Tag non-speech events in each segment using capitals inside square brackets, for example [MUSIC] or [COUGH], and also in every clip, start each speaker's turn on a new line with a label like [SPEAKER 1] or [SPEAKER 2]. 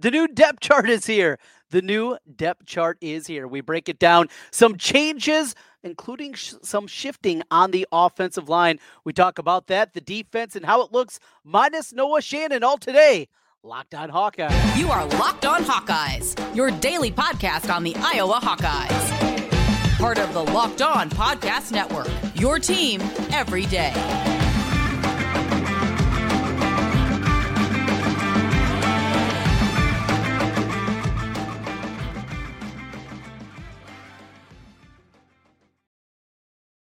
[SPEAKER 1] The new depth chart is here. The new depth chart is here. We break it down. Some changes, including sh- some shifting on the offensive line. We talk about that, the defense, and how it looks, minus Noah Shannon all today. Locked on Hawkeyes.
[SPEAKER 2] You are Locked on Hawkeyes, your daily podcast on the Iowa Hawkeyes. Part of the Locked On Podcast Network, your team every day.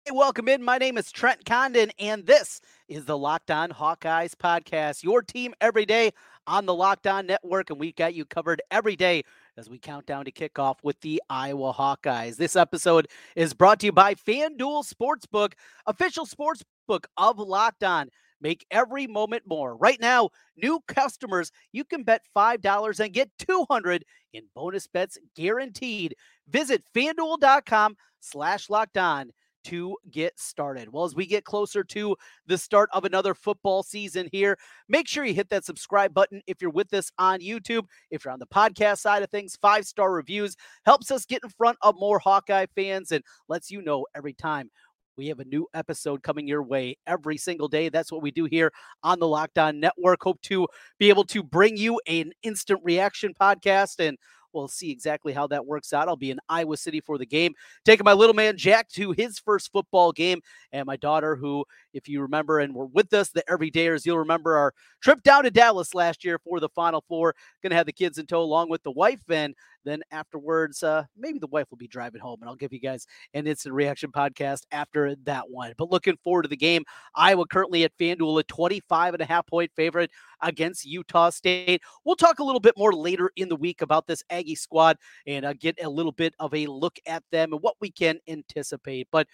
[SPEAKER 1] Hey, welcome in. My name is Trent Condon, and this is the Locked On Hawkeyes podcast, your team every day on the Locked On Network, and we've got you covered every day as we count down to kickoff with the Iowa Hawkeyes. This episode is brought to you by FanDuel Sportsbook, official sportsbook of Locked On. Make every moment more. Right now, new customers, you can bet $5 and get 200 in bonus bets guaranteed. Visit fanduel.com slash locked on to get started. Well, as we get closer to the start of another football season here, make sure you hit that subscribe button if you're with us on YouTube. If you're on the podcast side of things, five star reviews helps us get in front of more Hawkeye fans and lets you know every time we have a new episode coming your way every single day. That's what we do here on the Locked On Network. Hope to be able to bring you an instant reaction podcast and We'll see exactly how that works out. I'll be in Iowa City for the game, taking my little man Jack to his first football game, and my daughter, who, if you remember and were with us, the everydayers, you'll remember our trip down to Dallas last year for the Final Four. Going to have the kids in tow along with the wife, and then afterwards, uh, maybe the wife will be driving home, and I'll give you guys an instant reaction podcast after that one. But looking forward to the game. Iowa currently at FanDuel, a 25 and a half point favorite against Utah State. We'll talk a little bit more later in the week about this Aggie squad and uh, get a little bit of a look at them and what we can anticipate. But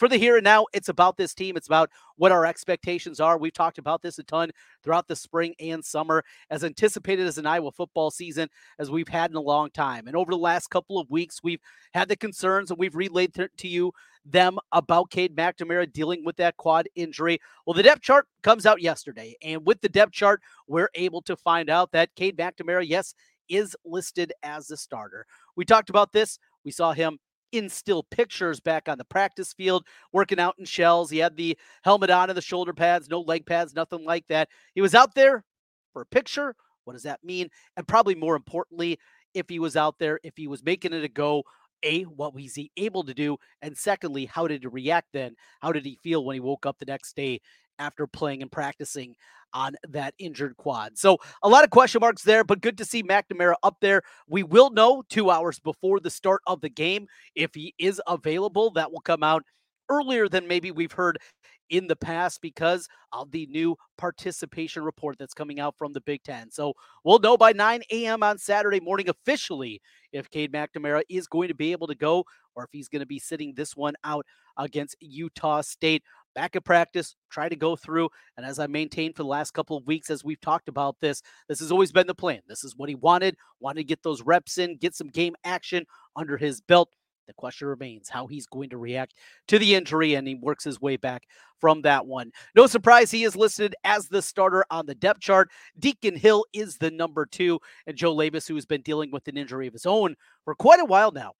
[SPEAKER 1] for the here and now, it's about this team. It's about what our expectations are. We've talked about this a ton throughout the spring and summer, as anticipated as an Iowa football season as we've had in a long time. And over the last couple of weeks, we've had the concerns and we've relayed to, to you them about Cade McNamara dealing with that quad injury. Well, the depth chart comes out yesterday, and with the depth chart, we're able to find out that Cade McNamara, yes, is listed as the starter. We talked about this. We saw him in still pictures back on the practice field, working out in shells. He had the helmet on and the shoulder pads, no leg pads, nothing like that. He was out there for a picture. What does that mean? And probably more importantly, if he was out there, if he was making it a go, a, what was he able to do? And secondly, how did he react then? How did he feel when he woke up the next day after playing and practicing on that injured quad. So a lot of question marks there, but good to see McNamara up there. We will know two hours before the start of the game if he is available. That will come out earlier than maybe we've heard in the past because of the new participation report that's coming out from the Big Ten. So we'll know by 9 a.m. on Saturday morning officially if Cade McNamara is going to be able to go or if he's going to be sitting this one out against Utah State back at practice, try to go through. And as I maintained for the last couple of weeks, as we've talked about this, this has always been the plan. This is what he wanted, wanted to get those reps in, get some game action under his belt. The question remains how he's going to react to the injury, and he works his way back from that one. No surprise, he is listed as the starter on the depth chart. Deacon Hill is the number two, and Joe Labas, who has been dealing with an injury of his own for quite a while now,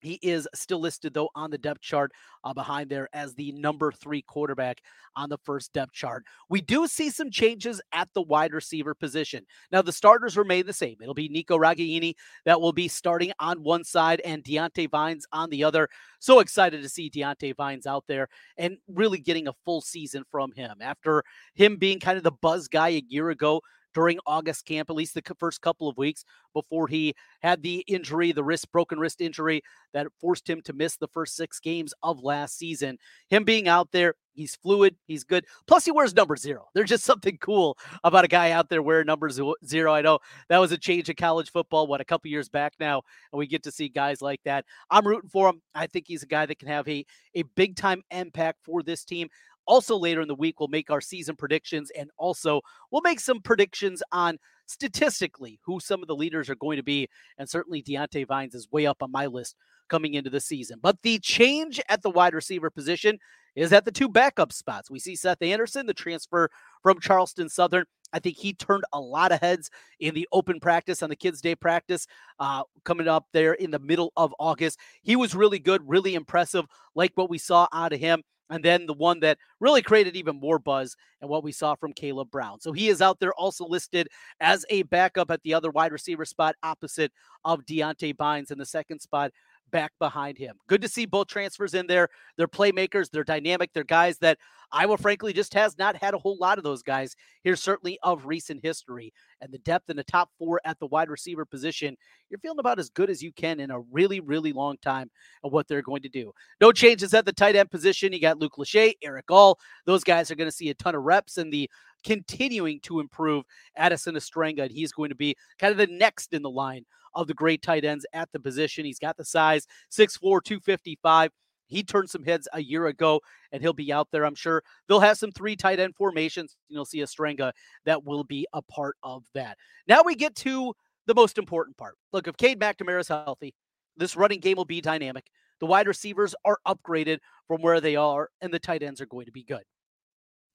[SPEAKER 1] he is still listed, though, on the depth chart uh, behind there as the number three quarterback on the first depth chart. We do see some changes at the wide receiver position. Now, the starters remain the same. It'll be Nico Ragaini that will be starting on one side and Diante Vines on the other. So excited to see Diante Vines out there and really getting a full season from him after him being kind of the buzz guy a year ago during August camp, at least the first couple of weeks before he had the injury, the wrist, broken wrist injury that forced him to miss the first six games of last season. Him being out there, he's fluid, he's good. Plus, he wears number zero. There's just [LAUGHS] something cool about a guy out there wearing number zero. I know that was a change in college football, what, a couple years back now, and we get to see guys like that. I'm rooting for him. I think he's a guy that can have a, a big time impact for this team. Also, later in the week, we'll make our season predictions and also we'll make some predictions on statistically who some of the leaders are going to be. And certainly Diante Vines is way up on my list coming into the season. But the change at the wide receiver position is at the two backup spots. We see Seth Anderson, the transfer from Charleston Southern. I think he turned a lot of heads in the open practice on the kids' day practice uh, coming up there in the middle of August. He was really good, really impressive, like what we saw out of him. And then the one that really created even more buzz and what we saw from Kaleb Brown. So he is out there also listed as a backup at the other wide receiver spot opposite of Diante Vines in the second spot back behind him. Good to see both transfers in there. They're playmakers, they're dynamic, they're guys that Iowa, frankly, just has not had a whole lot of those guys here, certainly of recent history. And the depth in the top four at the wide receiver position, you're feeling about as good as you can in a really, really long time of what they're going to do. No changes at the tight end position. You got Luke Lachey, Erick All. Those guys are going to see a ton of reps, in the continuing to improve Addison Ostrenga. And he's going to be kind of the next in the line of the great tight ends at the position. He's got the size, 6'4, 255. He turned some heads a year ago, and he'll be out there. I'm sure they'll have some three tight end formations. You'll see Ostrenga that will be a part of that. Now we get to the most important part. Look, if Cade McNamara is healthy, this running game will be dynamic. The wide receivers are upgraded from where they are, and the tight ends are going to be good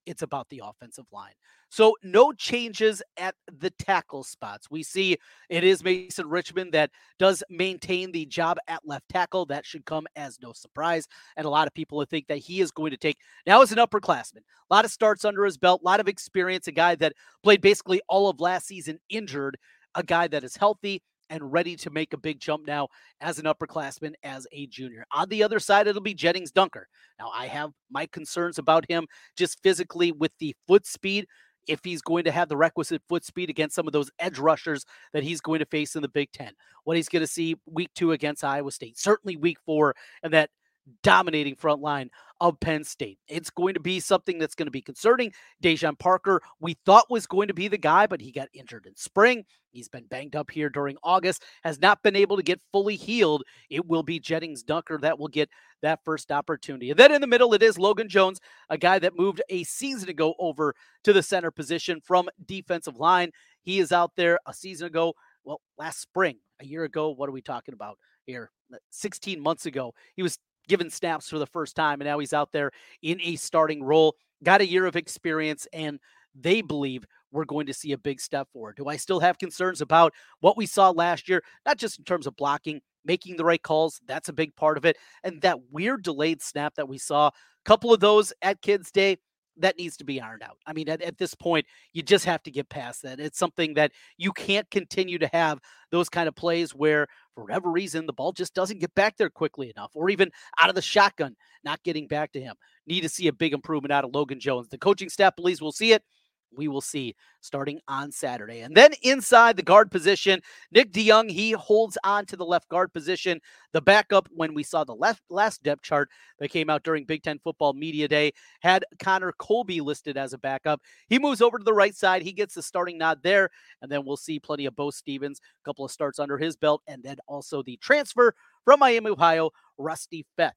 [SPEAKER 1] it's about the offensive line. So no changes at the tackle spots. We see it is Mason Richmond that does maintain the job at left tackle. That should come as no surprise. And a lot of people think that he is going to take now as an upperclassman. A lot of starts under his belt, a lot of experience, a guy that played basically all of last season injured, a guy that is healthy, and ready to make a big jump now as an upperclassman, as a junior. On the other side, it'll be Jennings Dunker. Now, I have my concerns about him just physically with the foot speed. If he's going to have the requisite foot speed against some of those edge rushers that he's going to face in the Big Ten, what he's going to see week two against Iowa State, certainly week four, and that dominating front line of Penn State. It's going to be something that's going to be concerning. Daijon Parker, we thought was going to be the guy, but he got injured in spring. He's been banged up here during August, has not been able to get fully healed. It will be Jennings Dunker that will get that first opportunity. And then in the middle, it is Logan Jones, a guy that moved a season ago over to the center position from defensive line. He is out there a season ago, well, last spring, a year ago. What are we talking about here? 16 months ago. He was given snaps for the first time, and now he's out there in a starting role. Got a year of experience, and they believe we're going to see a big step forward. Do I still have concerns about what we saw last year? Not just in terms of blocking, making the right calls. That's a big part of it. And that weird delayed snap that we saw, a couple of those at Kids Day, that needs to be ironed out. I mean, at, at, this point, you just have to get past that. It's something that you can't continue to have those kind of plays where, for whatever reason, the ball just doesn't get back there quickly enough, or even out of the shotgun, not getting back to him. Need to see a big improvement out of Logan Jones. The coaching staff believes we'll see it we will see starting on Saturday. And then inside the guard position, Nick DeYoung, he holds on to the left guard position. The backup, when we saw the left last depth chart that came out during Big Ten Football Media Day, had Connor Colby listed as a backup. He moves over to the right side. He gets the starting nod there. And then we'll see plenty of Beau Stevens, a couple of starts under his belt, and then also the transfer from Miami, Ohio, Rusty Feth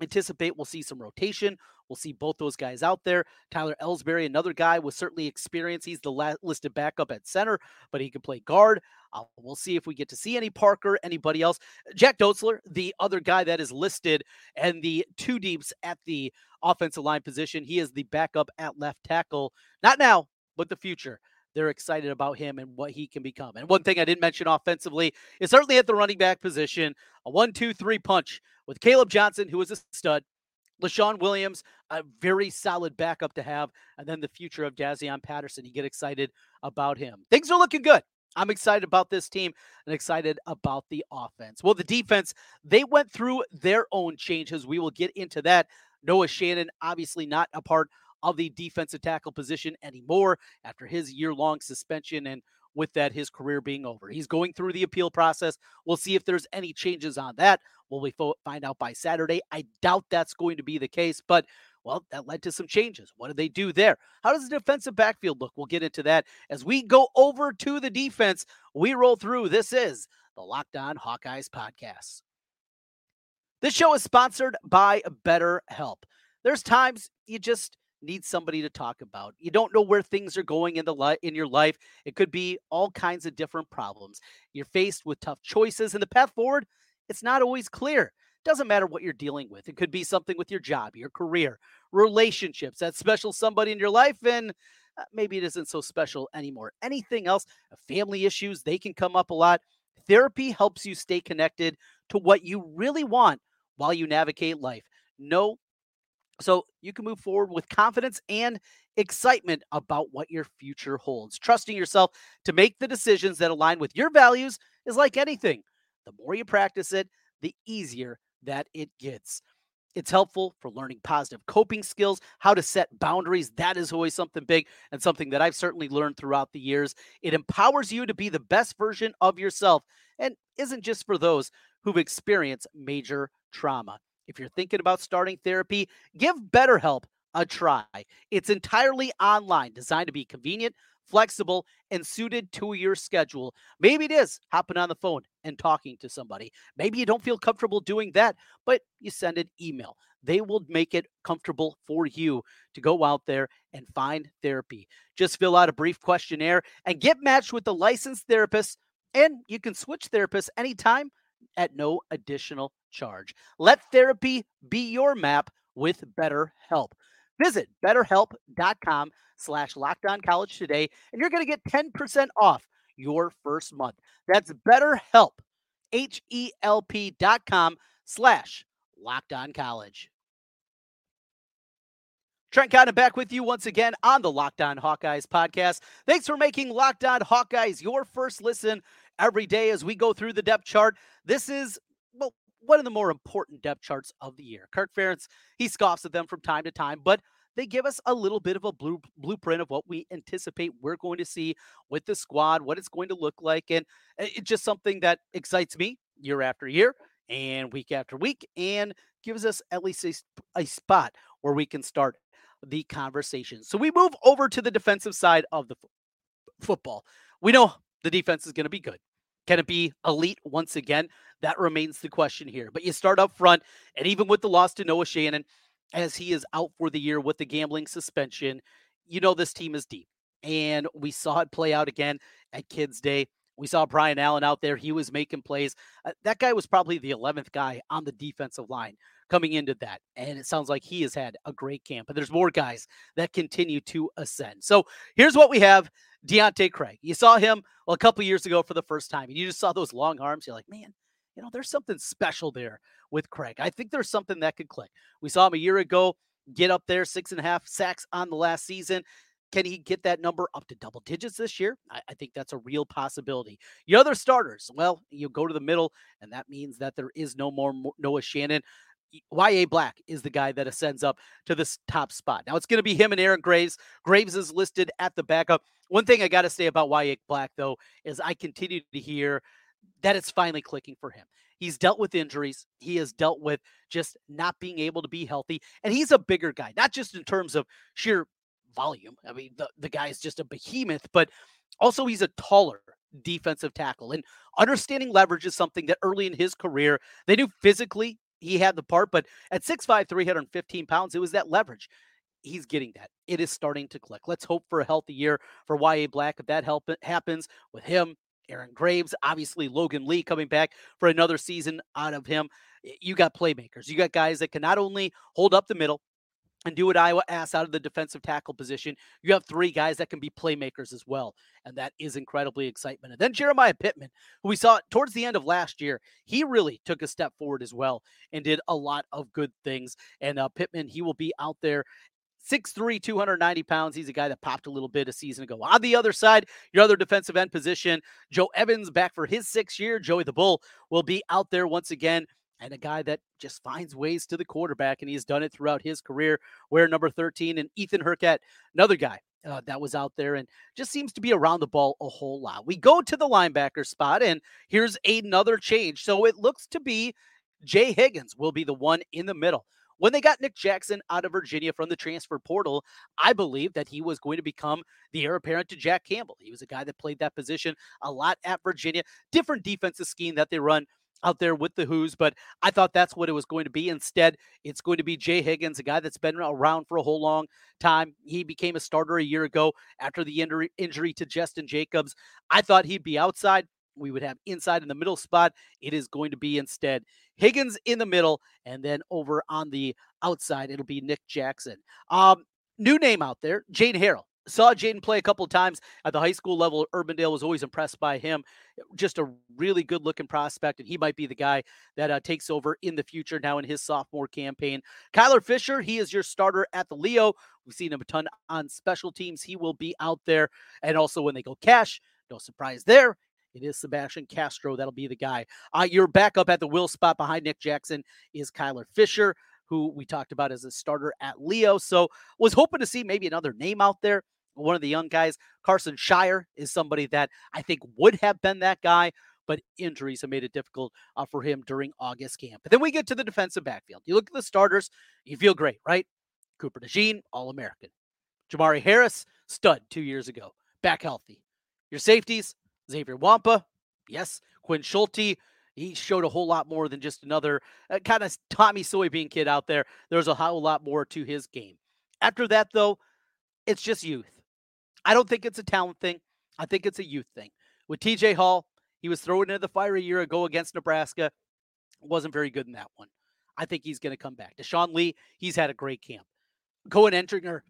[SPEAKER 1] anticipate we'll see some rotation. We'll see both those guys out there. Tyler Elsbury, another guy with certainly experience. He's the listed backup at center, but he can play guard. Uh, we'll see if we get to see any Parker, anybody else. Jack Dotzler, the other guy that is listed, and the two deeps at the offensive line position. He is the backup at left tackle. Not now, but the future they're excited about him and what he can become. And one thing I didn't mention offensively is certainly at the running back position, a one, two, three punch with Caleb Johnson, who is a stud, Leshon Williams, a very solid backup to have, and then the future of Jaziun Patterson. You get excited about him. Things are looking good. I'm excited about this team and excited about the offense. Well, the defense, they went through their own changes. We will get into that. Noah Shannon, obviously not a part of the defensive tackle position anymore after his year long suspension and with that, his career being over. He's going through the appeal process. We'll see if there's any changes on that. Will we find out by Saturday? I doubt that's going to be the case, but well, that led to some changes. What did they do there? How does the defensive backfield look? We'll get into that as we go over to the defense. We roll through. This is the Locked On Hawkeyes podcast. This show is sponsored by BetterHelp. There's times you just need somebody to talk about. You don't know where things are going in the li- in your life. It could be all kinds of different problems. You're faced with tough choices and the path forward, it's not always clear. Doesn't matter what you're dealing with. It could be something with your job, your career, relationships, that special somebody in your life and uh, maybe it isn't so special anymore. Anything else, uh, family issues, they can come up a lot. Therapy helps you stay connected to what you really want while you navigate life. No so you can move forward with confidence and excitement about what your future holds. Trusting yourself to make the decisions that align with your values is like anything. The more you practice it, the easier that it gets. It's helpful for learning positive coping skills, how to set boundaries. That is always something big and something that I've certainly learned throughout the years. It empowers you to be the best version of yourself and isn't just for those who've experienced major trauma. If you're thinking about starting therapy, give BetterHelp a try. It's entirely online, designed to be convenient, flexible, and suited to your schedule. Maybe it is hopping on the phone and talking to somebody. Maybe you don't feel comfortable doing that, but you send an email. They will make it comfortable for you to go out there and find therapy. Just fill out a brief questionnaire and get matched with a licensed therapist, and you can switch therapists anytime at no additional charge. Let therapy be your map with BetterHelp. Visit betterhelp.com slash lockdown college today, and you're going to get 10% off your first month. That's betterhelp, H-E-L-P dot com slash lockdown college. Trent Condon back with you once again on the Locked On Hawkeyes podcast. Thanks for making Locked On Hawkeyes your first listen every day as we go through the depth chart. This is, well, one of the more important depth charts of the year. Kirk Ferentz, he scoffs at them from time to time, but they give us a little bit of a blue, blueprint of what we anticipate we're going to see with the squad, what it's going to look like. And it's just something that excites me year after year and week after week and gives us at least a, a spot where we can start the conversation. So we move over to the defensive side of the f- football. We know the defense is going to be good. Can it be elite once again? That remains the question here. But you start up front, and even with the loss to Noah Shannon, as he is out for the year with the gambling suspension, you know this team is deep. And we saw it play out again at Kids Day. We saw Brian Allen out there. He was making plays. Uh, that guy was probably the 11th guy on the defensive line coming into that. And it sounds like he has had a great camp. But there's more guys that continue to ascend. So here's what we have Deontae Craig. You saw him well, a couple years ago for the first time, and you just saw those long arms. You're like, man, you know, there's something special there with Craig. I think there's something that could click. We saw him a year ago get up there, six and a half sacks on the last season. Can he get that number up to double digits this year? I, I, think that's a real possibility. Your other starters, well, you go to the middle, and that means that there is no more Noah Shannon. Yahya Black is the guy that ascends up to this top spot. Now it's going to be him and Aaron Graves. Graves is listed at the backup. One thing I got to say about Yahya Black, though, is I continue to hear that it's finally clicking for him. He's dealt with injuries. He has dealt with just not being able to be healthy. And he's a bigger guy, not just in terms of sheer volume. I mean, the, the guy is just a behemoth, but also he's a taller defensive tackle. And understanding leverage is something that early in his career, they knew physically he had the part, but at 6'5, 315 pounds, it was that leverage. He's getting that. It is starting to click. Let's hope for a healthy year for Yahya Black. If that help happens with him, Aaron Graves, obviously Logan Lee coming back for another season out of him. You got playmakers. You got guys that can not only hold up the middle, and do what Iowa asks out of the defensive tackle position. You have three guys that can be playmakers as well. And that is incredibly excitement. And then Jeremiah Pittman, who we saw towards the end of last year, he really took a step forward as well and did a lot of good things. And uh, Pittman, he will be out there 6'3, 290 pounds. He's a guy that popped a little bit a season ago. On the other side, your other defensive end position, Joe Evans back for his sixth year. Joey the Bull will be out there once again and a guy that just finds ways to the quarterback, and he's done it throughout his career. Where number 13 and Ethan Hurkett, another guy uh, that was out there and just seems to be around the ball a whole lot. We go to the linebacker spot, and here's another change. So it looks to be Jay Higgins will be the one in the middle. When they got Nick Jackson out of Virginia from the transfer portal, I believe that he was going to become the heir apparent to Jack Campbell. He was a guy that played that position a lot at Virginia, different defensive scheme that they run out there with the Hoos, but I thought that's what it was going to be. Instead, it's going to be Jay Higgins, a guy that's been around for a whole long time. He became a starter a year ago after the injury, to Justin Jacobs. I thought he'd be outside. We would have inside in the middle spot. It is going to be instead Higgins in the middle, and then over on the outside, it'll be Nick Jackson. Um, new name out there, Jane Harrell Saw Jaden play a couple times at the high school level. Urbandale was always impressed by him. Just a really good looking prospect, and he might be the guy that uh, takes over in the future now in his sophomore campaign. Kyler Fisher, he is your starter at the Leo. We've seen him a ton on special teams. He will be out there. And also when they go cash, no surprise there. It is Sebastian Castro. That'll be the guy. Uh, your backup at the will spot behind Nick Jackson is Kyler Fisher, who we talked about as a starter at Leo. So was hoping to see maybe another name out there one of the young guys. Karson Sharar is somebody that I think would have been that guy, but injuries have made it difficult uh, for him during August camp. But then we get to the defensive backfield. You look at the starters, you feel great, right? Cooper DeJean, All American. Jermari Harris, stud two years ago, back healthy. Your safeties, Xavier Nwankpa, yes. Quinn Schulte, he showed a whole lot more than just another uh, kind of Tommy soybean kid out there. There's a whole lot more to his game. After that, though, it's just youth. I don't think it's a talent thing. I think it's a youth thing. With TJ Hall, he was thrown into the fire a year ago against Nebraska. Wasn't very good in that one. I think he's going to come back. Deshaun Lee, he's had a great camp. Koen Entringer,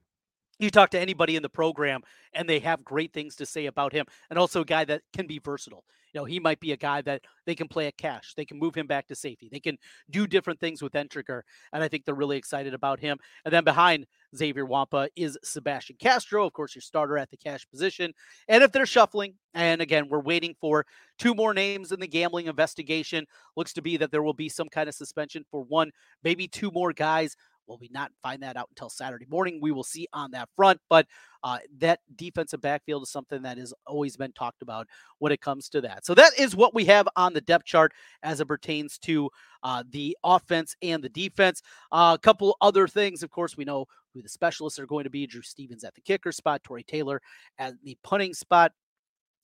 [SPEAKER 1] you talk to anybody in the program and they have great things to say about him and also a guy that can be versatile you know he might be a guy that they can play at cash they can move him back to safety they can do different things with Entringer and I think they're really excited about him and then behind Xavier Nwankpa is Sebastian Castro of course your starter at the cash position and if they're shuffling and again we're waiting for two more names in the gambling investigation looks to be that there will be some kind of suspension for one maybe two more guys Will we not find that out until Saturday morning? We will see on that front. But uh, that defensive backfield is something that has always been talked about when it comes to that. So that is what we have on the depth chart as it pertains to uh, the offense and the defense. Uh, a couple other things, of course, we know who the specialists are going to be. Drew Stevens at the kicker spot, Tory Taylor at the punting spot,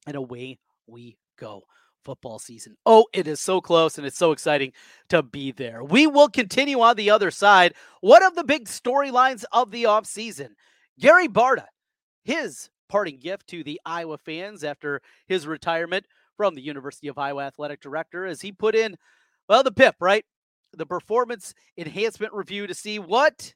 [SPEAKER 1] and away we go football season. Oh, it is so close and it's so exciting to be there. We will continue on the other side. One of the big storylines of the offseason Gary Barta, his parting gift to the Iowa fans after his retirement from the University of Iowa athletic director as he put in, well, the PIP, right? The performance enhancement review to see what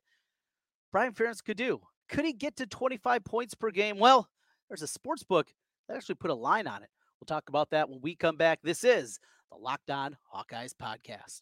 [SPEAKER 1] Brian Ferentz could do. Could he get to 25 points per game? Well, there's a sports book that actually put a line on it. We'll talk about that when we come back. This is the Locked On Hawkeyes podcast.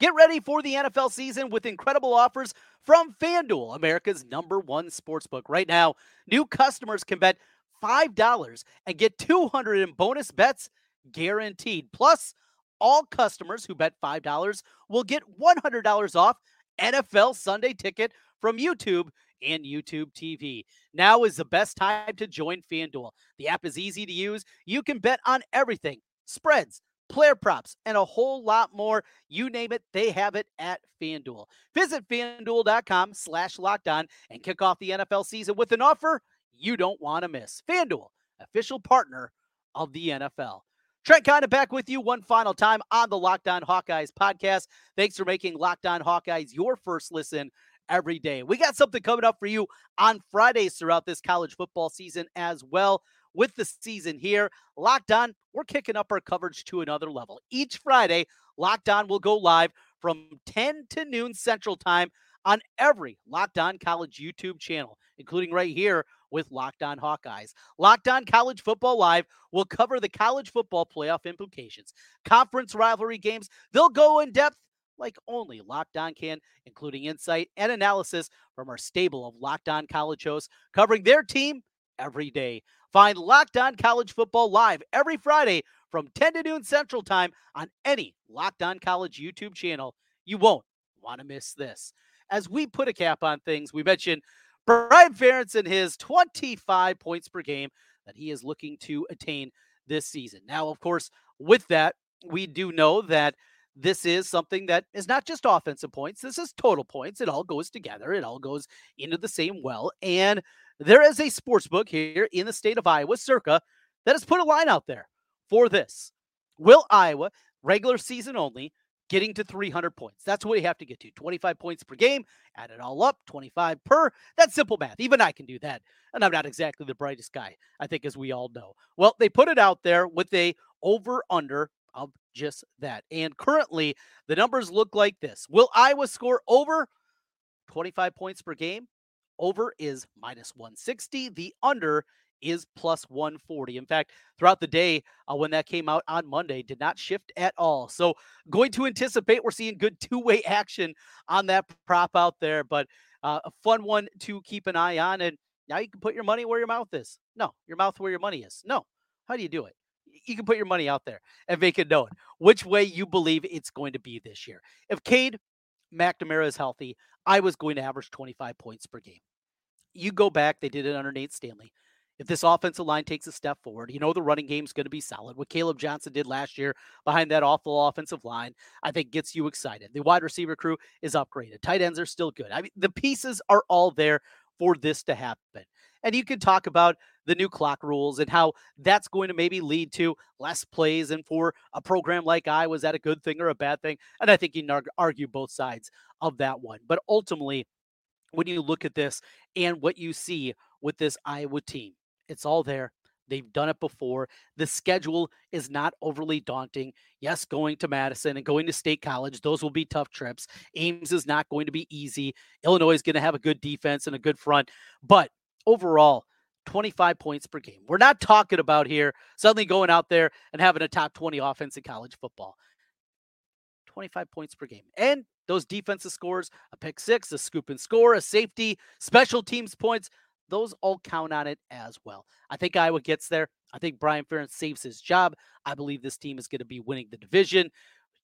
[SPEAKER 1] Get ready for the NFL season with incredible offers from FanDuel, America's number one sportsbook. Right now, new customers can bet $5 and get 200 in bonus bets guaranteed. Plus, all customers who bet $5 will get $100 off NFL Sunday ticket from YouTube and YouTube TV. Now is the best time to join FanDuel. The app is easy to use. You can bet on everything spreads, player props, and a whole lot more. You name it, they have it at FanDuel. Visit fanduel.com slash locked on and kick off the NFL season with an offer you don't want to miss. FanDuel, official partner of the NFL. Trent Condon back with you one final time on the Locked On Hawkeyes podcast. Thanks for making Locked On Hawkeyes your first listen every day. We got something coming up for you on Fridays throughout this college football season as well. With the season here, Locked On, we're kicking up our coverage to another level. Each Friday, Locked On will go live from 10 to noon Central Time on every Locked On College YouTube channel, including right here with Locked On Hawkeyes. Locked On College Football Live will cover the college football playoff implications, conference rivalry games. They'll go in depth like only Locked On can, including insight and analysis from our stable of Locked On college hosts covering their team every day. Find Locked On College Football live every Friday from 10 to noon Central Time on any Locked On College YouTube channel. You won't want to miss this. As we put a cap on things, we mentioned Brian Ferentz and his 25 points per game that he is looking to attain this season. Now, of course, with that, we do know that this is something that is not just offensive points. This is total points. It all goes together. It all goes into the same well. And there is a sports book here in the state of Iowa, Circa, that has put a line out there for this. Will Iowa, regular season only, getting to 300 points? That's what you have to get to. 25 points per game, add it all up, 25 per. That's simple math. Even I can do that. And I'm not exactly the brightest guy, I think, as we all know. Well, they put it out there with a over under of just that. And currently, the numbers look like this Will Iowa score over 25 points per game? Over is minus 160. The under is plus 140. In fact, throughout the day uh, when that came out on Monday, did not shift at all. So, going to anticipate we're seeing good two way [LAUGHS] action on that prop out there, but uh, a fun one to keep an eye on. And now you can put your money where your mouth is. No, your mouth where your money is. No. How do you do it? You can put your money out there and make it known which way you believe it's going to be this year. If Cade McNamara is healthy, I was going to average 25 points per game. You go back, they did it under Nate Stanley. If this offensive line takes a step forward, you know the running game is going to be solid. What Caleb Johnson did last year behind that awful offensive line, I think gets you excited. The wide receiver crew is upgraded. Tight ends are still good. I mean, the pieces are all there for this to happen. And you can talk about the new clock rules and how that's going to maybe lead to less plays. And for a program like I, was that a good thing or a bad thing? And I think you can argue both sides of that one. But ultimately, when you look at this and what you see with this Iowa team, it's all there. They've done it before. The schedule is not overly daunting. Yes, going to Madison and going to State College, those will be tough trips. Ames is not going to be easy. Illinois is going to have a good defense and a good front. But overall, 25 points per game. We're not talking about here suddenly going out there and having a top 20 offense in college football. 25 points per game. And those defensive scores, a pick six, a scoop and score, a safety, special teams points, those all count on it as well. I think Iowa gets there. I think Brian Ferentz saves his job. I believe this team is going to be winning the division.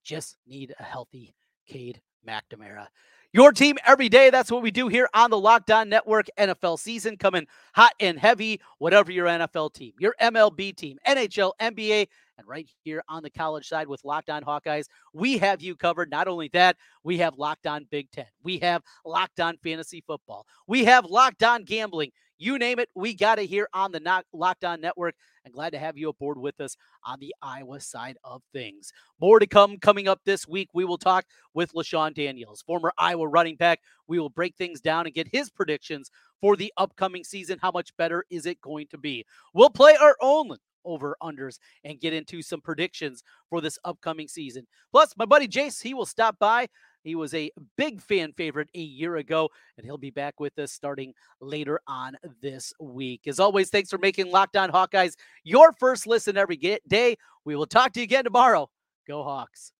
[SPEAKER 1] Just need a healthy Cade McNamara. Your team every day. That's what we do here on the Locked On Network. NFL season coming hot and heavy, whatever your NFL team, your MLB team, NHL, NBA, and right here on the college side with Locked On Hawkeyes, we have you covered. Not only that, we have Locked On Big Ten, we have Locked On Fantasy Football, we have Locked On Gambling. You name it, we got it here on the Locked On Network. And glad to have you aboard with us on the Iowa side of things. More to come coming up this week. We will talk with LeShun Daniels, former Iowa running back. We will break things down and get his predictions for the upcoming season. How much better is it going to be? We'll play our own over unders and get into some predictions for this upcoming season. Plus, my buddy Jace, he will stop by he was a big fan favorite a year ago, and he'll be back with us starting later on this week. As always, thanks for making Locked On Hawkeyes your first listen every day. We will talk to you again tomorrow. Go Hawks.